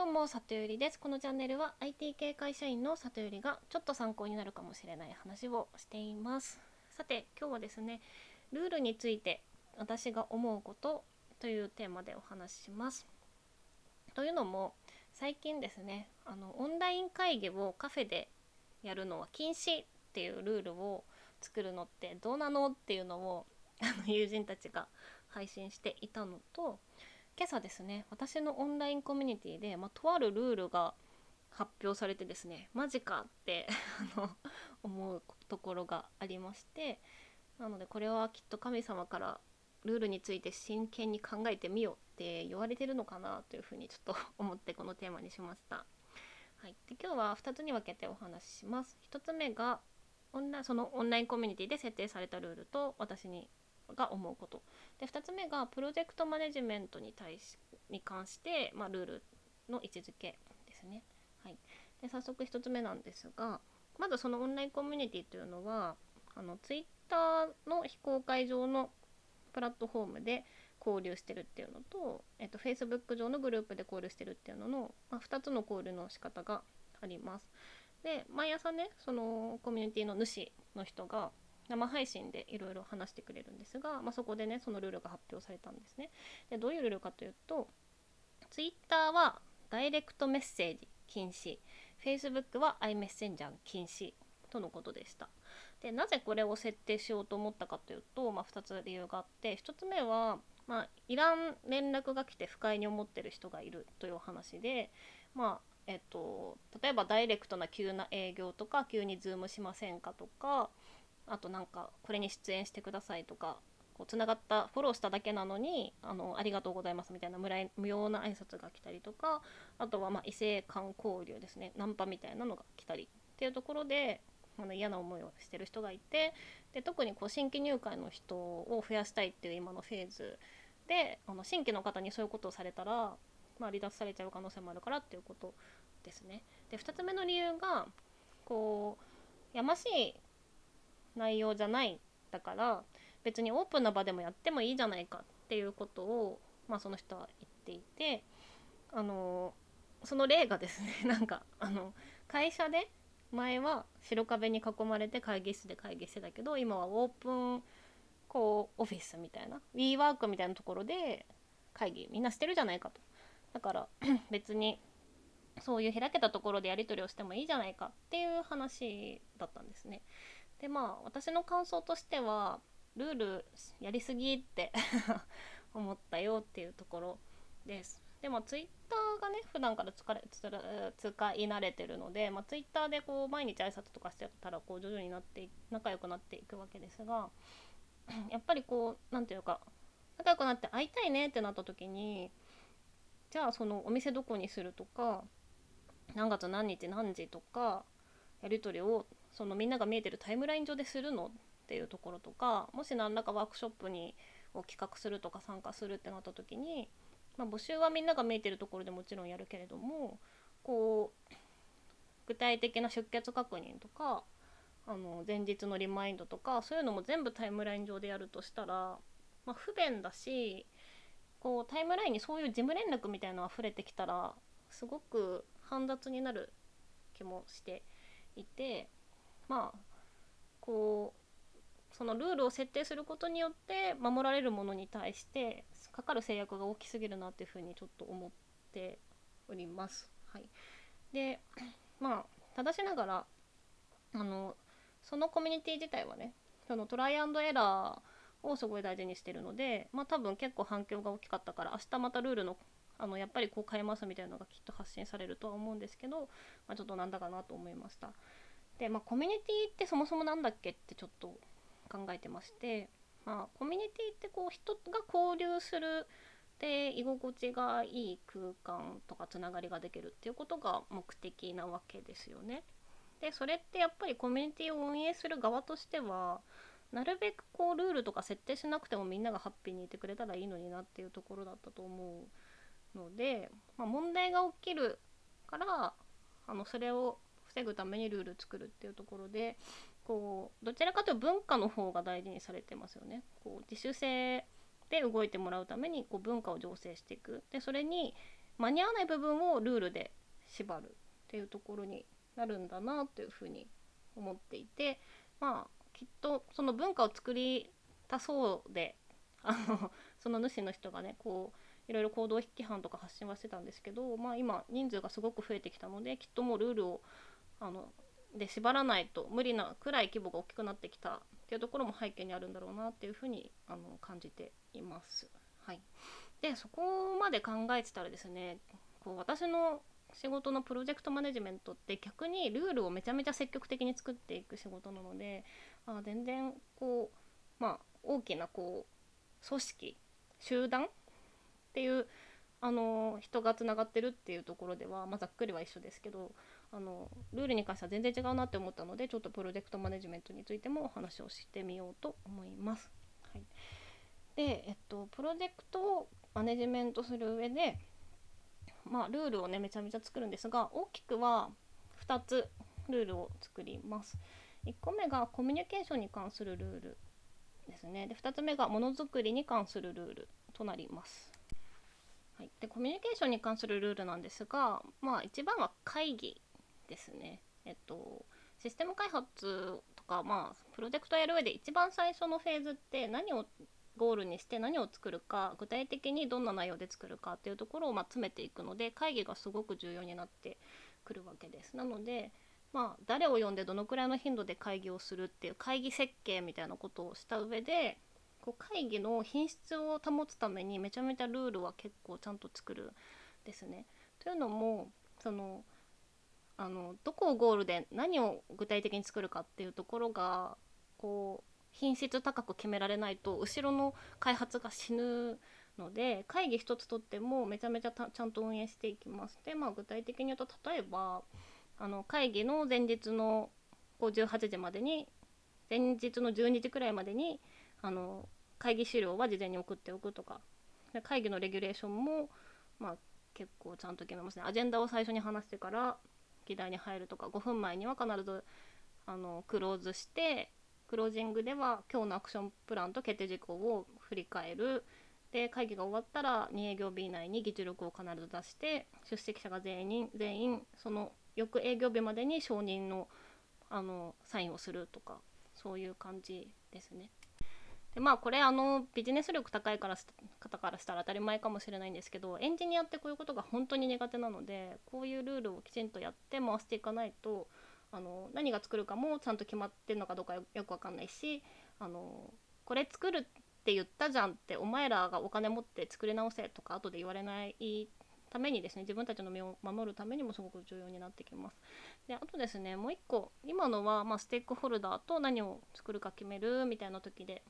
どうも里ゆりです。このチャンネルは IT 系会社員の里ゆりがちょっと参考になるかもしれない話をしています。さて今日はですねルールについて私が思うことというテーマでお話しします。というのも最近ですねあのオンライン会議をカフェでやるのは禁止っていうルールを作るのってどうなのっていうのをあの友人たちが配信していたのと今朝ですね私のオンラインコミュニティで、まあ、とあるルールが発表されてですねマジかって あの思うところがありましてなのでこれはきっと神様からルールについて真剣に考えてみようって言われてるのかなというふうにちょっと 思ってこのテーマにしました。はい、で今日は2つに分けてお話しします。1つ目がオンラそのオンラインコミュニティで設定されたルールと私にが思うことで2つ目がプロジェクトマネジメントに対しに関して、まあ、ルールの位置づけですね。はい、で早速1つ目なんですがまずそのオンラインコミュニティというのはあの Twitter の非公開上のプラットフォームで交流してるっていうのと、えっと、Facebook 上のグループで交流してるっていうのの、まあ、2つの交流の仕方があります。で毎朝ねそのコミュニティの主の人が生配信でいろいろ話してくれるんですが、まあ、そこでねそのルールが発表されたんですね。でどういうルールかというと Twitter はダイレクトメッセージ禁止 Facebook は iMessenger 禁止とのことでした。でなぜこれを設定しようと思ったかというと、まあ、2つ理由があって1つ目は、まあ、いらん連絡が来て不快に思ってる人がいるというお話で、まあえっと、例えばダイレクトな急な営業とか急に Zoom しませんかとかあとなんかこれに出演してくださいとかこうつながったフォローしただけなのにあのありがとうございますみたいな無用な挨拶が来たりとかあとはま異性間交流ですねナンパみたいなのが来たりっていうところであの嫌な思いをしてる人がいてで特にこう新規入会の人を増やしたいっていう今のフェーズであの新規の方にそういうことをされたら、まあ、離脱されちゃう可能性もあるからっていうことですね。で2つ目の理由がこうやましい内容じゃないだから別にオープンな場でもやってもいいじゃないかっていうことを、まあ、その人は言っていてあのその例がですね なんかあの会社で前は白壁に囲まれて会議室で会議してたけど今はオープンこうオフィスみたいな WeWork みたいなところで会議みんなしてるじゃないかとだから 別にそういう開けたところでやり取りをしてもいいじゃないかっていう話だったんですね。でまあ私の感想としてはルールやりすぎって 思ったよっていうところです。でもツイッターがね普段から使れ使い慣れてるので、まあ、ツイッターでこう毎日挨拶とかしてたらこう徐々になって仲良くなっていくわけですが やっぱりこう何て言うか仲良くなって会いたいねってなった時にじゃあそのお店どこにするとか何月何日何時とかやり取りをそのみんなが見えてるタイムライン上でするのっていうところとかもし何らかワークショップにを企画するとか参加するってなった時に、まあ、募集はみんなが見えてるところでもちろんやるけれどもこう具体的な出欠確認とかあの前日のリマインドとかそういうのも全部タイムライン上でやるとしたら、まあ、不便だしこうタイムラインにそういう事務連絡みたいなのが溢れてきたらすごく煩雑になる気もしていてまあこうそのルールを設定することによって守られるものに対してかかる制約が大きすぎるなっていうふうにちょっと思っております。はい、で まあただしながらあのそのコミュニティ自体はねそのトライアンドエラーをすごい大事にしてるのでまあ多分結構反響が大きかったから明日またルールのあのやっぱりこう変えますみたいなのがきっと発信されるとは思うんですけど、まあ、ちょっとなんだかなと思いました。で、まあ、コミュニティってそもそも何だっけってちょっと考えてまして、まあ、コミュニティってこう人が交流するで居心地がいい空間とかつながりができるっていうことが目的なわけですよね。でそれってやっぱりコミュニティを運営する側としてはなるべくこうルールとか設定しなくてもみんながハッピーにいてくれたらいいのになっていうところだったと思うので、まあ、問題が起きるからあのそれを防ぐためにルール作るっていうところでこうどちらかというと文化の方が大事にされてますよね。こう自主性で動いてもらうためにこう文化を醸成していくでそれに間に合わない部分をルールで縛るっていうところになるんだなというふうに思っていてまあきっとその文化を作りたそうで あのその主の人がねこういろいろ行動規範とか発信はしてたんですけど、まあ、今人数がすごく増えてきたのできっともうルールをあので縛らないと無理なくらい規模が大きくなってきたっていうところも背景にあるんだろうなっていうふうにあの感じています。はい、でそこまで考えてたらですねこう私の仕事のプロジェクトマネジメントって逆にルールをめちゃめちゃ積極的に作っていく仕事なのであ全然こうまあ大きなこう組織集団っていうあの人がつながってるっていうところでは、まあ、ざっくりは一緒ですけどあのルールに関しては全然違うなって思ったのでちょっとプロジェクトマネジメントについてもお話をしてみようと思います。はい、で、えっと、プロジェクトをマネジメントする上でまあ、ルールをねめちゃめちゃ作るんですが大きくは2つルールを作ります。1個目がコミュニケーションに関するルールですね。で2つ目がものづくりに関するルールとなります。はい、でコミュニケーションに関するルールなんですが、まあ、一番は会議ですね。えっとシステム開発とか、まあ、プロジェクトやる上で一番最初のフェーズって何をゴールにして何を作るか具体的にどんな内容で作るかっていうところをま詰めていくので会議がすごく重要になってくるわけです。なのでまあ誰を呼んでどのくらいの頻度で会議をするっていう会議設計みたいなことをした上でこう会議の品質を保つためにめちゃめちゃルールは結構ちゃんと作るですね。というのもそのあのどこをゴールで何を具体的に作るかっていうところがこう品質高く決められないと後ろの開発が死ぬので会議一つとってもめちゃめちゃちゃんと運営していきます。でまあ具体的に言うと例えばあの会議の前日の18時までに前日の12時くらいまでにあの会議資料は事前に送っておくとかで会議のレギュレーションもまあ結構ちゃんと決めますねアジェンダを最初に話してから議題に入るとか5分前には必ずあのクローズしてクロージングでは今日のアクションプランと決定事項を振り返るで会議が終わったら2営業日以内に議事録を必ず出して出席者が全員全員その翌営業日までに承認のあのサインをするとかそういう感じですね。でまあこれあのビジネス力高いから方からしたら当たり前かもしれないんですけどエンジニアってこういうことが本当に苦手なのでこういうルールをきちんとやって回していかないとあの何が作るかもちゃんと決まってるのかどうかよく分かんないしあのこれ作るって言ったじゃんってお前らがお金持って作り直せとか後で言われないためにですね自分たちの身を守るためにもすごく重要になってきます。であとですねもう一個今のは、まあ、ステークホルダーと何を作るか決めるみたいな時で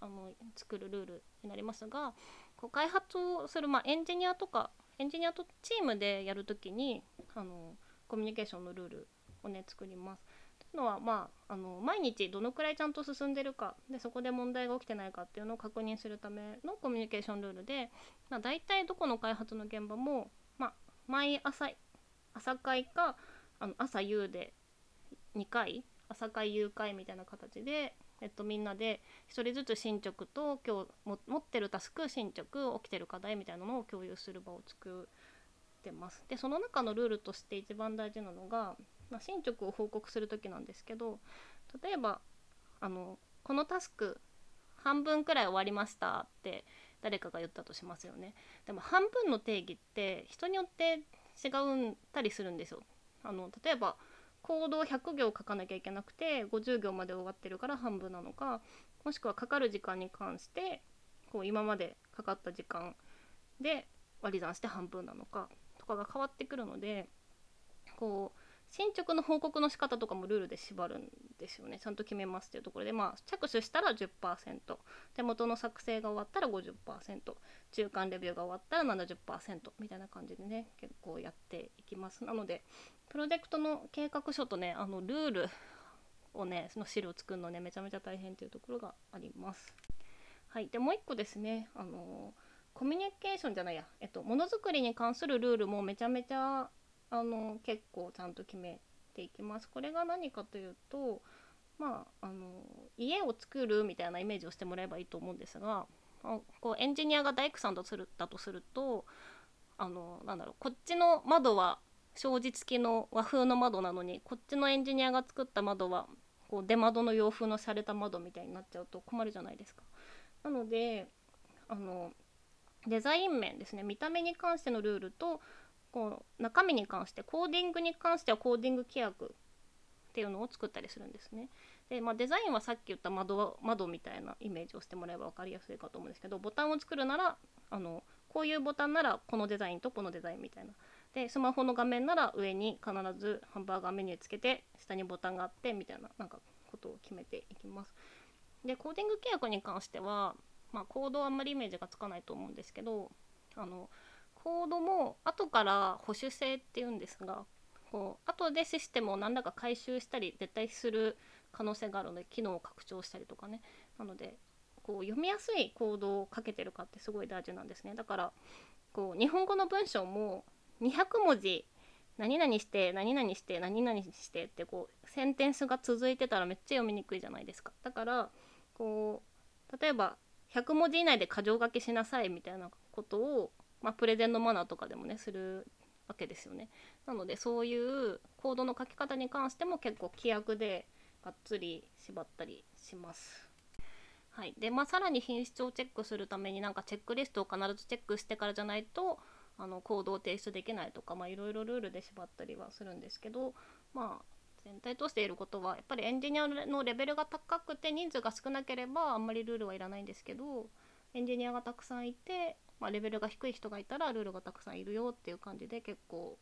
あの作るルールになりますがこう開発をする、まあ、エンジニアとかエンジニアとチームでやる時にあのコミュニケーションのルールをね作ります。というのはまああの毎日どのくらいちゃんと進んでるかでそこで問題が起きてないかっていうのを確認するためのコミュニケーションルールで、まあ、大体どこの開発の現場も、まあ、毎朝朝会かあの朝夕で2回朝会夕会みたいな形で、えっと、みんなで1人ずつ進捗と今日も持ってるタスク進捗起きてる課題みたいなのを共有する場を作ってます。でその中のルールとして一番大事なのがまあ、進捗を報告する時なんですけど例えばあのこのタスク半分くらい終わりましたって誰かが言ったとしますよねでも半分の定義って人によって違ったりするんですよあの例えば行動100行書かなきゃいけなくて50行まで終わってるから半分なのかもしくはかかる時間に関してこう今までかかった時間で割り算して半分なのかとかが変わってくるのでこう進捗の報告の仕方とかもルールで縛るんですよね。ちゃんと決めますっていうところで。まあ着手したら10%手元の作成が終わったら50%中間レビューが終わったら70%みたいな感じでね結構やっていきます。なのでプロジェクトの計画書とねあのルールをねその資料を作るのねめちゃめちゃ大変っていうところがあります。はい。でもう一個ですね。あのコミュニケーションじゃないや、えっと、ものづくりに関するルールもめちゃめちゃあの結構ちゃんと決めていきます。これが何かというとまああの家を作るみたいなイメージをしてもらえばいいと思うんですがあこうエンジニアが大工さんだとするだとするとあのなんだろうこっちの窓は障子付きの和風の窓なのにこっちのエンジニアが作った窓はこう出窓の洋風の洒落た窓みたいになっちゃうと困るじゃないですか。なのであのデザイン面ですね見た目に関してのルールとこう中身に関してコーディングに関してはコーディング規約っていうのを作ったりするんですね。で、まあ、デザインはさっき言った窓窓みたいなイメージをしてもらえば分かりやすいかと思うんですけどボタンを作るならあのこういうボタンならこのデザインとこのデザインみたいな。でスマホの画面なら上に必ずハンバーガーメニューつけて下にボタンがあってみたいななんかことを決めていきます。でコーディング契約に関しては、まあ、コードはあんまりイメージがつかないと思うんですけどあのコードも後から保守性っていうんですがこう後でシステムを何らか回収したり絶対する可能性があるので機能を拡張したりとかね。なのでこう読みやすいコードをかけてるかってすごい大事なんですね。だからこう日本語の文章も200文字何々して何々して何々してってこうセンテンスが続いてたらめっちゃ読みにくいじゃないですか。だからこう例えば100文字以内で箇条書きしなさいみたいなことを、まあ、プレゼンのマナーとかでもねするわけですよねなのでそういうコードの書き方に関しても結構規約でがっつり縛ったりします。はいでまあ、さらに品質をチェックするためになんかチェックリストを必ずチェックしてからじゃないとあのコードを提出できないとかいろいろルールで縛ったりはするんですけどまあ全体として言えることはやっぱりエンジニアのレベルが高くて人数が少なければあんまりルールはいらないんですけどエンジニアがたくさんいて、まあ、レベルが低い人がいたらルールがたくさんいるよっていう感じで結構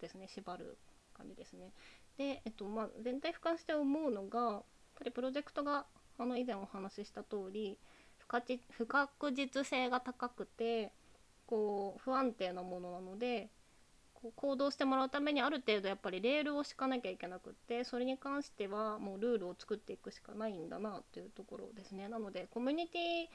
ですね縛る感じですね。で、えっとまあ、全体俯瞰して思うのがやっぱりプロジェクトがあの以前お話しした通り不確実性が高くてこう不安定なものなのでこう行動してもらうためにある程度やっぱりレールを敷かなきゃいけなくってそれに関してはもうルールを作っていくしかないんだなというところですねなのでコミュニティ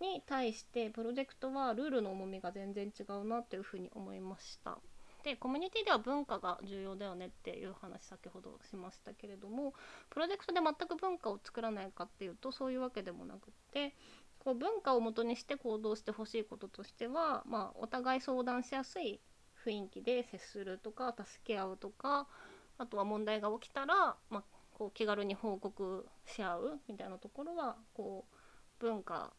に対してプロジェクトはルールの重みが全然違うなというふうに思いました。でコミュニティでは文化が重要だよねっていう話先ほどしましたけれどもプロジェクトで全く文化を作らないかっていうとそういうわけでもなくってこう文化をもとにして行動してほしいこととしては、まあ、お互い相談しやすい雰囲気で接するとか助け合うとかあとは問題が起きたら、まあ、こう気軽に報告し合うみたいなところはこう文化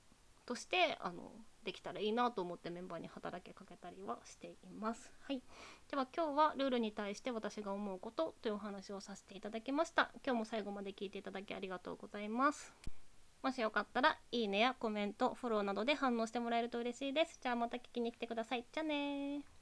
としてあのできたらいいなと思ってメンバーに働きかけたりはしています。はい、では今日はルールに対して私が思うことというお話をさせていただきました。今日も最後まで聞いていただきありがとうございます。もしよかったらいいねやコメント、フォローなどで反応してもらえると嬉しいです。じゃあまた聞きに来てください。じゃあね